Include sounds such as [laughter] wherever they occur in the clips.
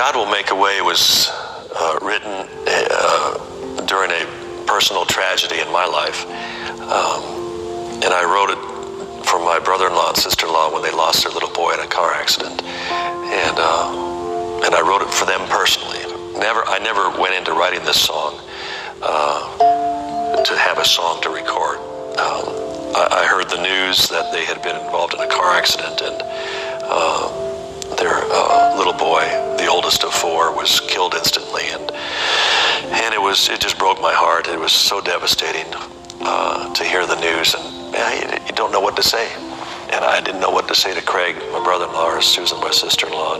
God Will Make a Way was uh, written uh, during a personal tragedy in my life. Um, and I wrote it for my brother-in-law and sister-in-law when they lost their little boy in a car accident. And, uh, and I wrote it for them personally. Never, I never went into writing this song uh, to have a song to record. Um, I, I, heard the news that they had been involved in a car accident and uh, their uh, little boy, the oldest of four, was killed instantly, and and it was it just broke my heart. It was so devastating uh, to hear the news, and you, don't know what to say. And I didn't know what to say to Craig, my brother-in-law, or Susan, my sister-in-law.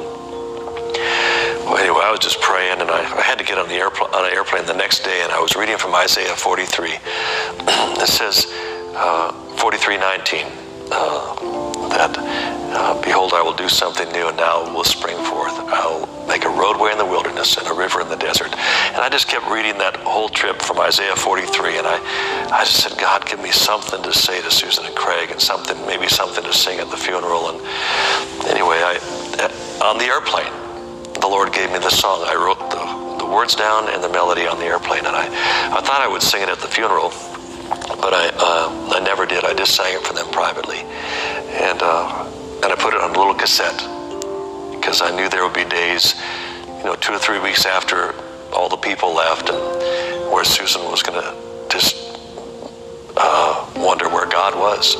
Well, anyway, I was just praying, and I, I had to get on the airpl- on an airplane the next day, and I was reading from Isaiah 43. [clears throat] it says, uh, 43:19 uh, that, uh, behold, I will do something new, and now will spring forth. I'll make a roadway in the wilderness and a river in the desert. And I just kept reading that whole trip from Isaiah 43, and I, I just said, God, give me something to say to Susan and Craig, and something, maybe something to sing at the funeral. And anyway, I, on the airplane, the Lord gave me the song. I wrote the, the words down and the melody on the airplane, and I, I thought I would sing it at the funeral but I uh, I never did. I just sang it for them privately, and uh, and I put it on a little cassette because I knew there would be days, you know, two or three weeks after all the people left, and where Susan was to just uh, wonder where God was.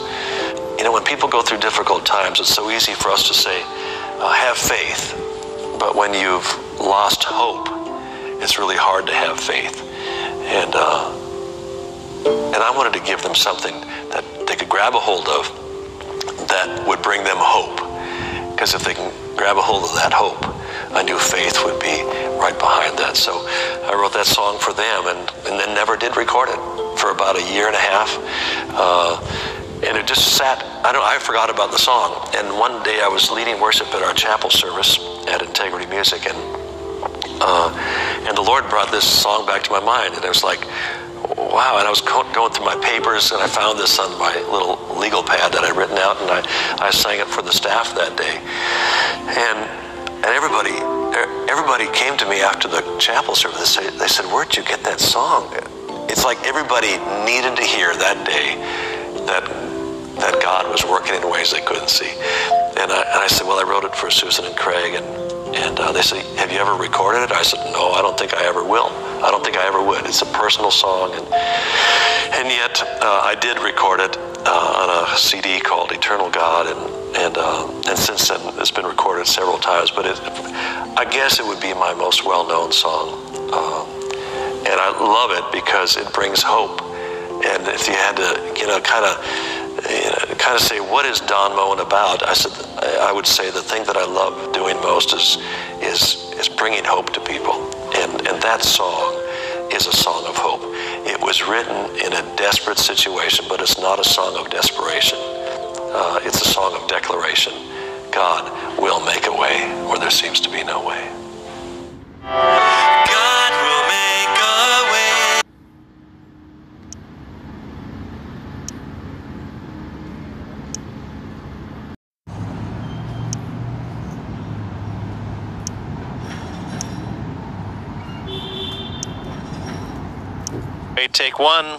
You know, when people go through difficult times, it's so easy for us to say, uh, "Have faith," but when you've lost hope, it's really hard to have faith, and uh, and I wanted to give them something that they could grab a hold of that would bring them hope. Because if they can grab a hold of that hope, I knew faith would be right behind that. So I wrote that song for them and, and then never did record it for about a year and a half. Uh, and it just sat, I don't I forgot about the song. And one day I was leading worship at our chapel service at Integrity Music and uh, and the Lord brought this song back to my mind, and it was like, wow. And I was going through my papers and I found this on my little legal pad that I'd written out and I, I sang it for the staff that day. And, and everybody, everybody came to me after the chapel service. They, they said, where'd you get that song? It's like everybody needed to hear that day that, that God was working in ways they couldn't see. And I, and I said, well, I wrote it for Susan and Craig and and uh, they said, Have you ever recorded it? I said, No, I don't think I ever will. I don't think I ever would. It's a personal song. And, and yet, uh, I did record it uh, on a CD called Eternal God. And, and, uh, and since then, it's been recorded several times. But it, I guess it would be my most well known song. Um, and I love it because it brings hope. And if you had to, you know, kind of you know, kind of say, what is Don Moen about? I said, I would say the thing that I love doing most is, is, is bringing hope to people. And, and that song is a song of hope. It was written in a desperate situation, but it's not a song of desperation. Uh, it's a song of declaration. God will make a way where there seems to be no way. Take one.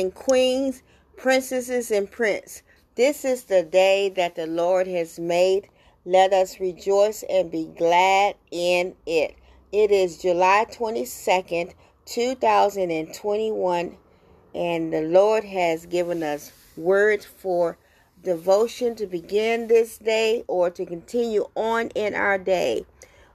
And queens, princesses and prince. This is the day that the Lord has made. Let us rejoice and be glad in it. It is July 22nd, 2021, and the Lord has given us words for devotion to begin this day or to continue on in our day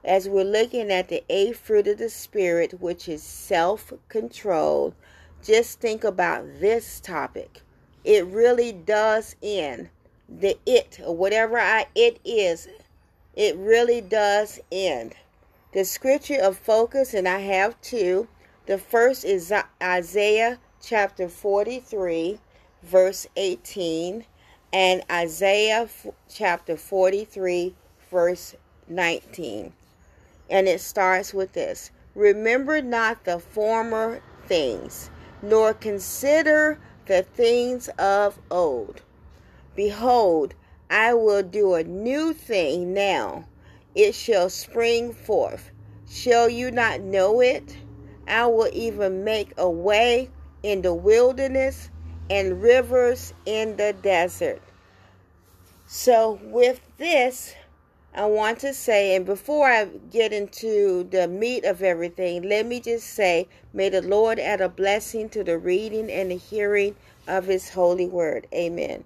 as we're looking at the eighth fruit of the Spirit, which is self control, just think about this topic. It really does end. The it, or whatever I, it is, it really does end. The scripture of focus, and I have two. The first is Isaiah chapter 43, verse 18, and Isaiah chapter 43, verse 19 and it starts with this Remember not the former things, nor consider the things of old. Behold, I will do a new thing now. It shall spring forth. Shall you not know it? I will even make a way in the wilderness and rivers in the desert. So, with this, I want to say, and before I get into the meat of everything, let me just say, may the Lord add a blessing to the reading and the hearing of His holy word. Amen.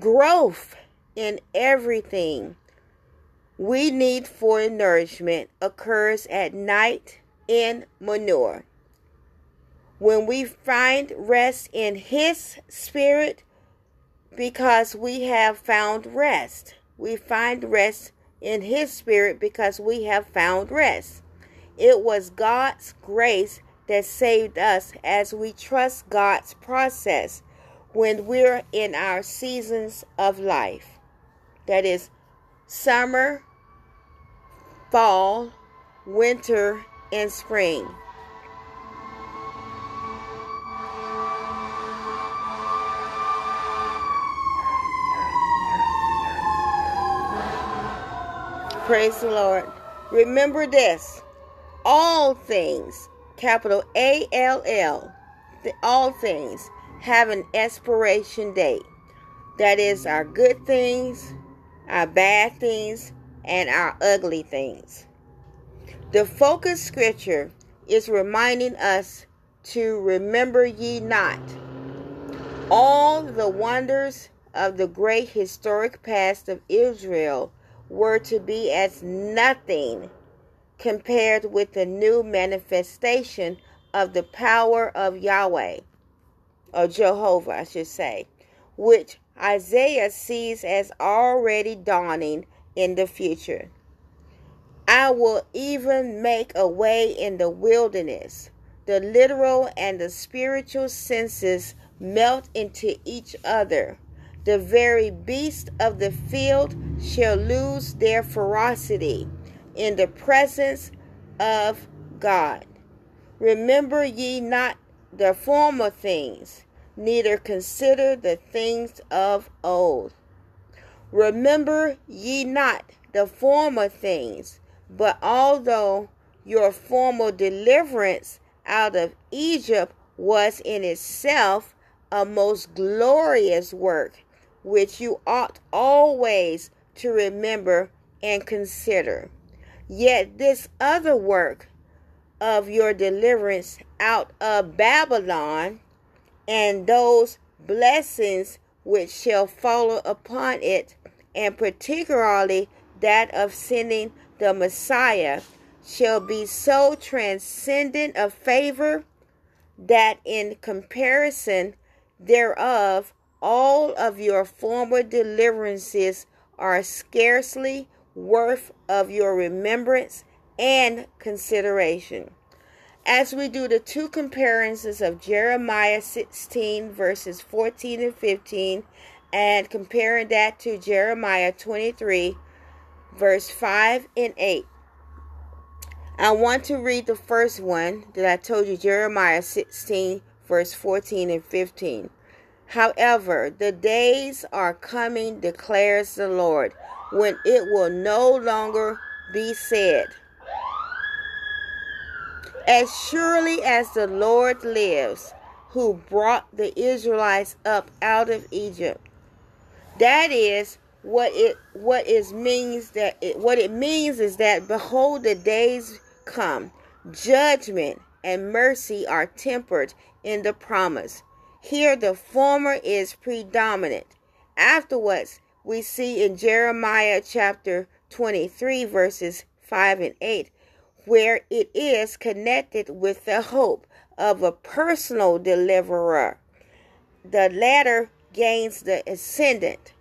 Growth in everything we need for nourishment occurs at night in manure. When we find rest in His Spirit, because we have found rest we find rest in His Spirit because we have found rest. It was God's grace that saved us as we trust God's process when we're in our seasons of life. That is summer, fall, winter, and spring. Praise the Lord. Remember this all things, capital A L L, all things have an expiration date. That is our good things, our bad things, and our ugly things. The focus scripture is reminding us to remember ye not all the wonders of the great historic past of Israel were to be as nothing compared with the new manifestation of the power of Yahweh, or Jehovah, I should say, which Isaiah sees as already dawning in the future. I will even make a way in the wilderness. The literal and the spiritual senses melt into each other the very beasts of the field shall lose their ferocity in the presence of God. Remember ye not the former things, neither consider the things of old. Remember ye not the former things, but although your former deliverance out of Egypt was in itself a most glorious work, which you ought always to remember and consider. Yet this other work of your deliverance out of Babylon and those blessings which shall follow upon it, and particularly that of sending the Messiah, shall be so transcendent a favor that in comparison thereof all of your former deliverances are scarcely worth of your remembrance and consideration. As we do the two comparisons of Jeremiah 16 verses 14 and 15 and comparing that to Jeremiah 23 verse 5 and 8. I want to read the first one that I told you Jeremiah 16 verse 14 and 15. However, the days are coming, declares the Lord, when it will no longer be said, As surely as the Lord lives, who brought the Israelites up out of Egypt. That is what it what is means that it, what it means is that behold the days come judgment and mercy are tempered in the promise here the former is predominant. Afterwards we see in Jeremiah chapter 23 verses 5 and 8 where it is connected with the hope of a personal deliverer. The latter gains the ascendant.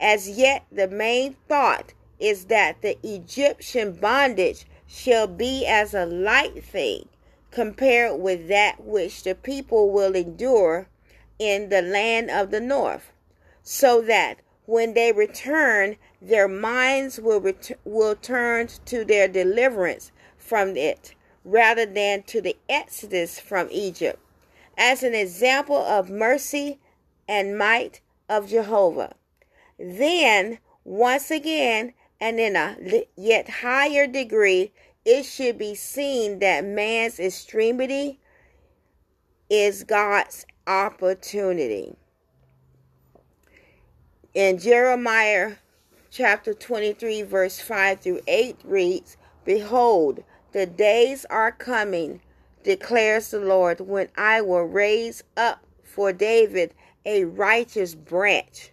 As yet, the main thought is that the Egyptian bondage shall be as a light thing compared with that which the people will endure in the land of the north, so that when they return, their minds will, ret- will turn to their deliverance from it rather than to the exodus from Egypt, as an example of mercy and might of Jehovah. Then, once again, and in a yet higher degree, it should be seen that man's extremity is God's opportunity. In Jeremiah chapter 23, verse 5 through 8 reads, Behold, the days are coming, declares the Lord, when I will raise up for David a righteous branch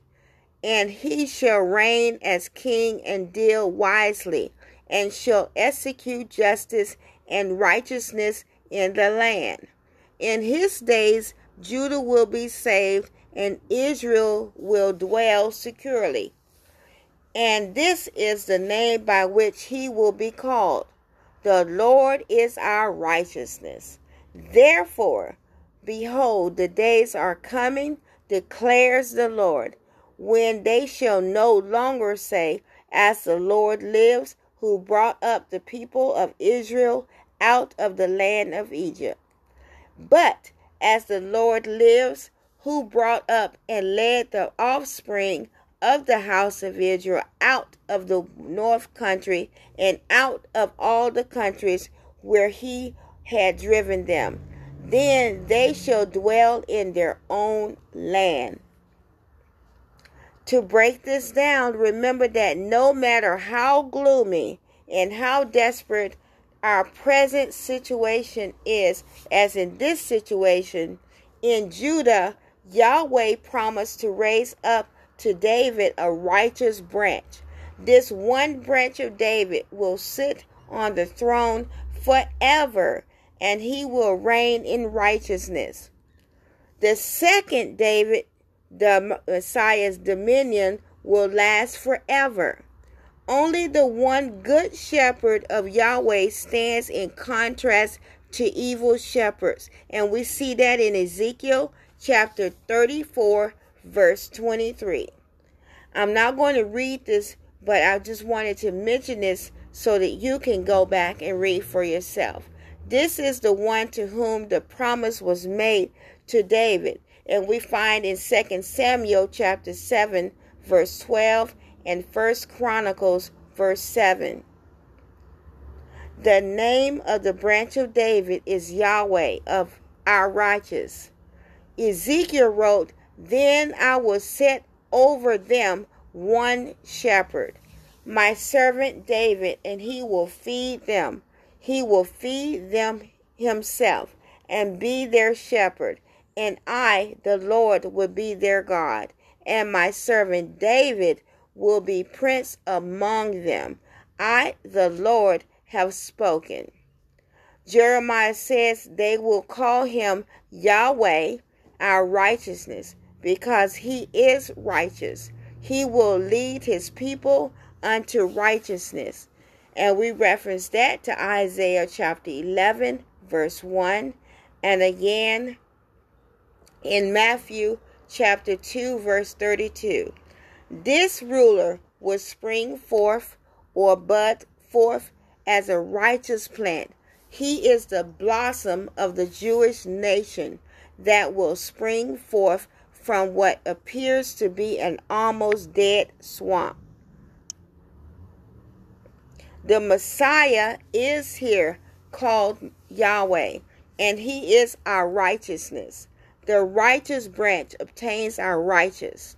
and he shall reign as king and deal wisely, and shall execute justice and righteousness in the land. In his days, Judah will be saved, and Israel will dwell securely. And this is the name by which he will be called The Lord is our righteousness. Therefore, behold, the days are coming, declares the Lord when they shall no longer say, As the Lord lives, who brought up the people of Israel out of the land of Egypt. But as the Lord lives, who brought up and led the offspring of the house of Israel out of the north country and out of all the countries where he had driven them. Then they shall dwell in their own land. To break this down, remember that no matter how gloomy and how desperate our present situation is, as in this situation, in Judah, Yahweh promised to raise up to David a righteous branch. This one branch of David will sit on the throne forever, and he will reign in righteousness. The second David the Messiah's dominion will last forever. Only the one good shepherd of Yahweh stands in contrast to evil shepherds. And we see that in Ezekiel chapter 34, verse 23. I'm not going to read this, but I just wanted to mention this so that you can go back and read for yourself. This is the one to whom the promise was made to David and we find in 2 Samuel chapter 7 verse 12 and 1 Chronicles verse 7. The name of the branch of David is Yahweh of our righteous. Ezekiel wrote, Then I will set over them one shepherd, my servant David, and he will feed them. He will feed them himself and be their shepherd and I, the Lord, will be their God, and my servant David will be prince among them. I, the Lord, have spoken. Jeremiah says they will call him Yahweh, our righteousness, because he is righteous. He will lead his people unto righteousness. And we reference that to Isaiah chapter 11, verse 1, and again in Matthew chapter 2, verse 32. This ruler will spring forth or bud forth as a righteous plant. He is the blossom of the Jewish nation that will spring forth from what appears to be an almost dead swamp. The Messiah is here called Yahweh, and he is our righteousness. The righteous branch obtains our righteous.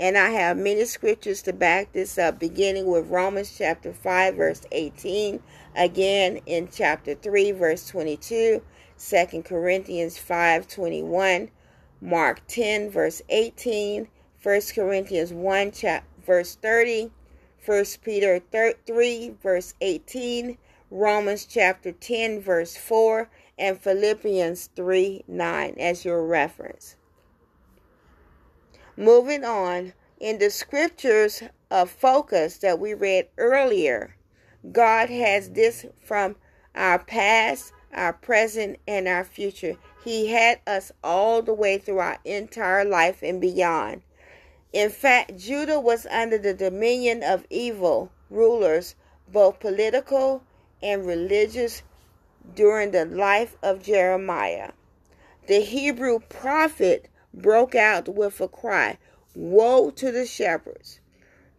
And I have many scriptures to back this up, beginning with Romans chapter 5, verse 18, again in chapter 3, verse 22, 2 Corinthians 5, 21, Mark 10, verse 18, 1 Corinthians 1, chap- verse 30, 1 Peter 3, verse 18, Romans chapter 10, verse 4, and Philippians 3, 9 as your reference. Moving on, in the scriptures of focus that we read earlier, God has this from our past, our present, and our future. He had us all the way through our entire life and beyond. In fact, Judah was under the dominion of evil rulers, both political and religious, during the life of Jeremiah. The Hebrew prophet broke out with a cry Woe to the shepherds!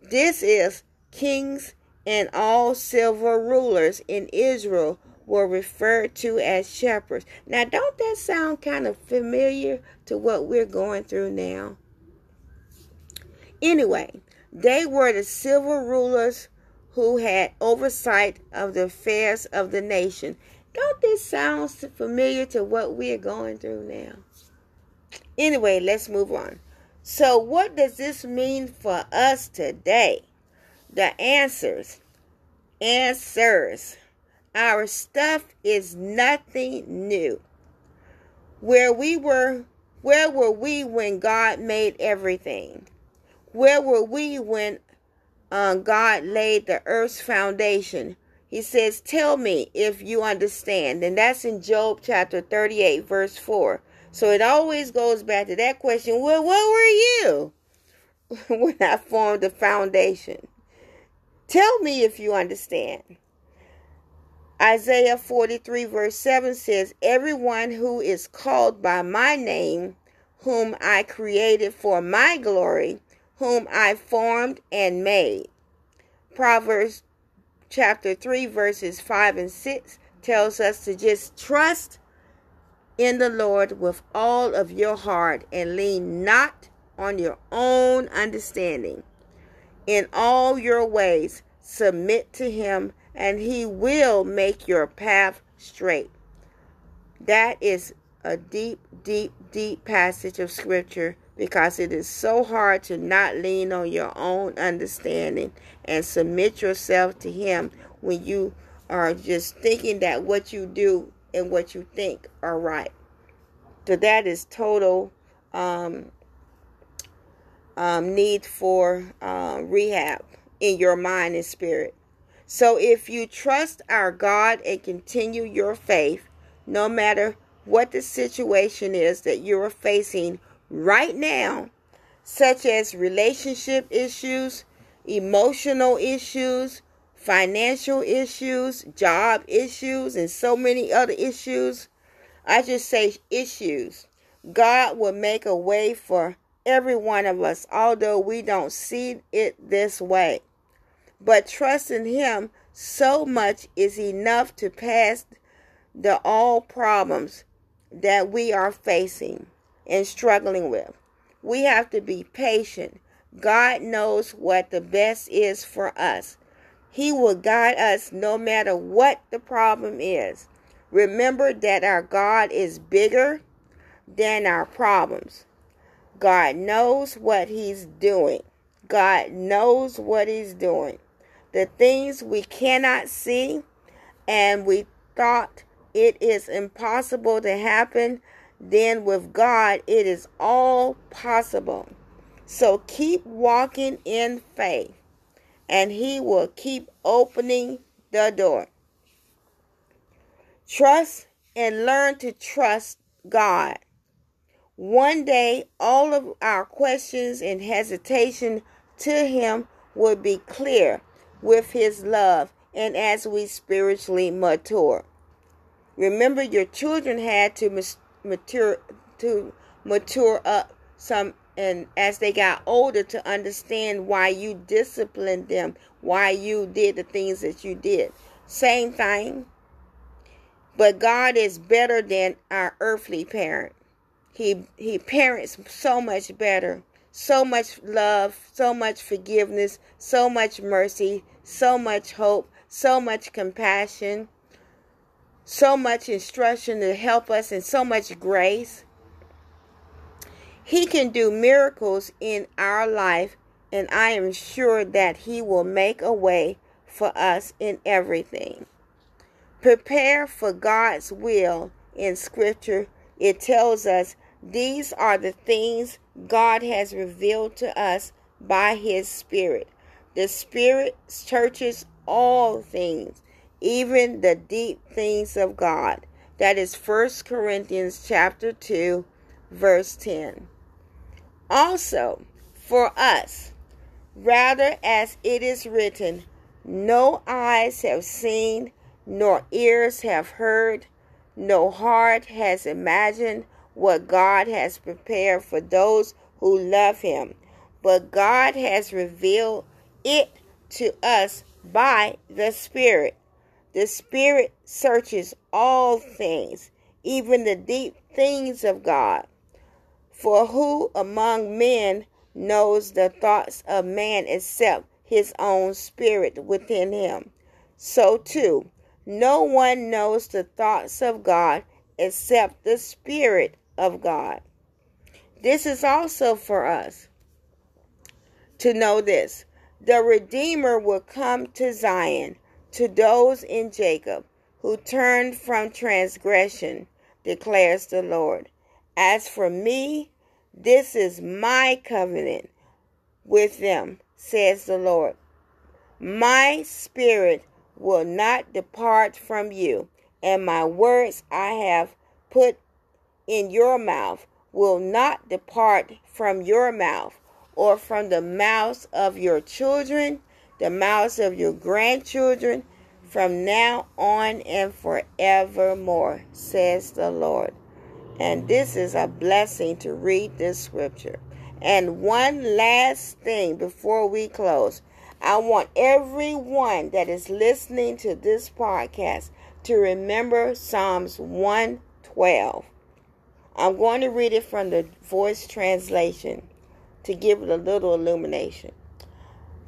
This is kings and all silver rulers in Israel were referred to as shepherds. Now, don't that sound kind of familiar to what we're going through now? Anyway, they were the silver rulers who had oversight of the affairs of the nation. Don't this sound familiar to what we're going through now? Anyway, let's move on. So, what does this mean for us today? The answers. Answers. Our stuff is nothing new. Where we were, where were we when God made everything? Where were we when uh, God laid the earth's foundation? He says, Tell me if you understand. And that's in Job chapter 38, verse 4. So it always goes back to that question well, where were you [laughs] when I formed the foundation? Tell me if you understand. Isaiah 43, verse 7 says, Everyone who is called by my name, whom I created for my glory, whom I formed and made. Proverbs chapter 3, verses 5 and 6 tells us to just trust in the Lord with all of your heart and lean not on your own understanding. In all your ways, submit to Him, and He will make your path straight. That is a deep, deep, deep passage of Scripture because it is so hard to not lean on your own understanding and submit yourself to Him when you are just thinking that what you do and what you think are right. So that is total um, um, need for uh, rehab in your mind and spirit. So if you trust our God and continue your faith, no matter what the situation is that you are facing right now, such as relationship issues, emotional issues, financial issues, job issues, and so many other issues. I just say issues. God will make a way for every one of us, although we don't see it this way. But trust in Him so much is enough to pass the all problems that we are facing and struggling with. We have to be patient. God knows what the best is for us. He will guide us no matter what the problem is. Remember that our God is bigger than our problems. God knows what He's doing. God knows what He's doing. The things we cannot see and we thought it is impossible to happen, then with God it is all possible. So keep walking in faith and He will keep opening the door. Trust and learn to trust God. One day, all of our questions and hesitation to Him will be clear with His love and as we spiritually mature. Remember, your children had to mature to mature up some and as they got older to understand why you disciplined them, why you did the things that you did. Same thing But God is better than our earthly parent. He he parents so much better. So much love, so much forgiveness, so much mercy, so much hope, so much compassion, so much instruction to help us and so much grace. He can do miracles in our life, and I am sure that He will make a way for us in everything. Prepare for God's will in Scripture. It tells us these are the things God has revealed to us by His Spirit. The Spirit searches all things, even the deep things of God. That is 1 Corinthians chapter 2, verse 10. Also, for us, rather as it is written, no eyes have seen, nor ears have heard, no heart has imagined what God has prepared for those who love Him. But God has revealed it to us by the Spirit. The Spirit searches all things, even the deep things of God. For who among men knows the thoughts of man except his own spirit within him? So too, no one knows the thoughts of God except the Spirit of God. This is also for us to know this. The Redeemer will come to Zion, to those in Jacob who turned from transgression, declares the Lord. As for me, this is my covenant with them, says the Lord. My spirit will not depart from you, and my words I have put in your mouth will not depart from your mouth or from the mouths of your children, the mouths of your grandchildren, from now on and forevermore, says the Lord. And this is a blessing to read this scripture. And one last thing before we close. I want everyone that is listening to this podcast to remember Psalms 112. I'm going to read it from the voice translation to give it a little illumination.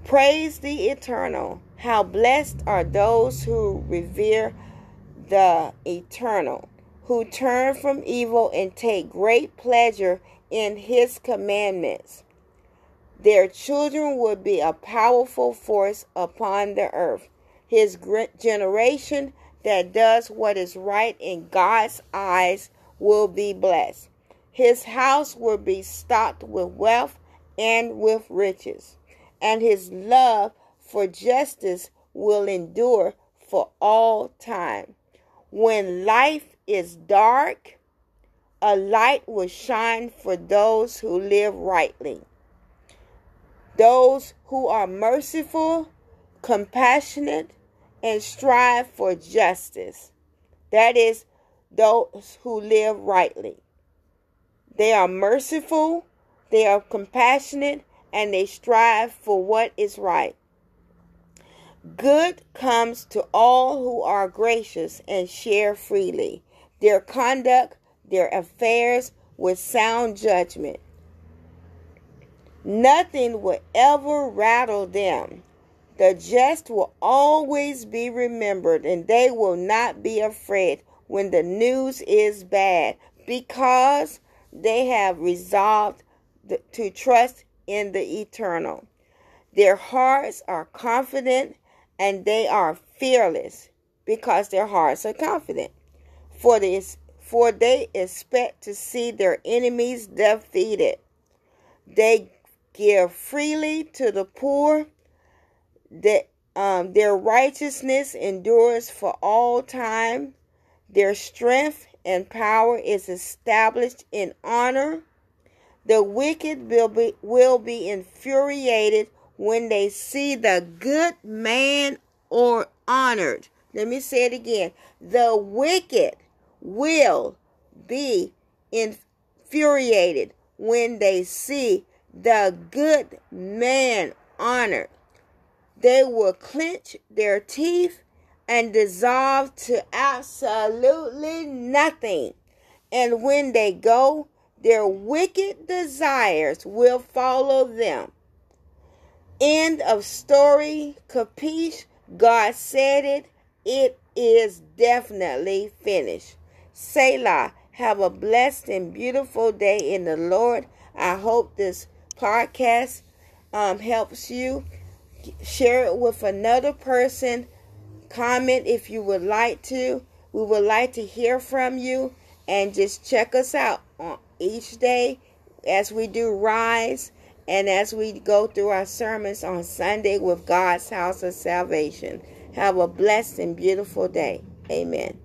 Praise the eternal. How blessed are those who revere the eternal, who turn from evil and take great pleasure in his commandments. Their children will be a powerful force upon the earth. His generation that does what is right in God's eyes will be blessed. His house will be stocked with wealth and with riches, and his love for justice will endure for all time. When life is dark, a light will shine for those who live rightly. Those who are merciful, compassionate, and strive for justice. That is, those who live rightly. They are merciful, they are compassionate, and they strive for what is right. Good comes to all who are gracious and share freely. Their conduct, their affairs with sound judgment. Nothing will ever rattle them. The just will always be remembered, and they will not be afraid when the news is bad because they have resolved to trust in the eternal. Their hearts are confident and they are fearless because their hearts are confident. For this for they expect to see their enemies defeated. They give freely to the poor. That um, their righteousness endures for all time. Their strength and power is established in honor. The wicked will be, will be infuriated when they see the good man or honored. Let me say it again. The wicked will be infuriated when they see the good man honored. They will clench their teeth and dissolve to absolutely nothing. And when they go, their wicked desires will follow them. End of story. Capiche? God said it. It is definitely finished. Selah. Have a blessed and beautiful day in the Lord. I hope this podcast um, helps you. Share it with another person. Comment if you would like to. We would like to hear from you. And just check us out on each day as we do Rise and as we go through our sermons on Sunday with God's House of Salvation. Have a blessed and beautiful day. Amen.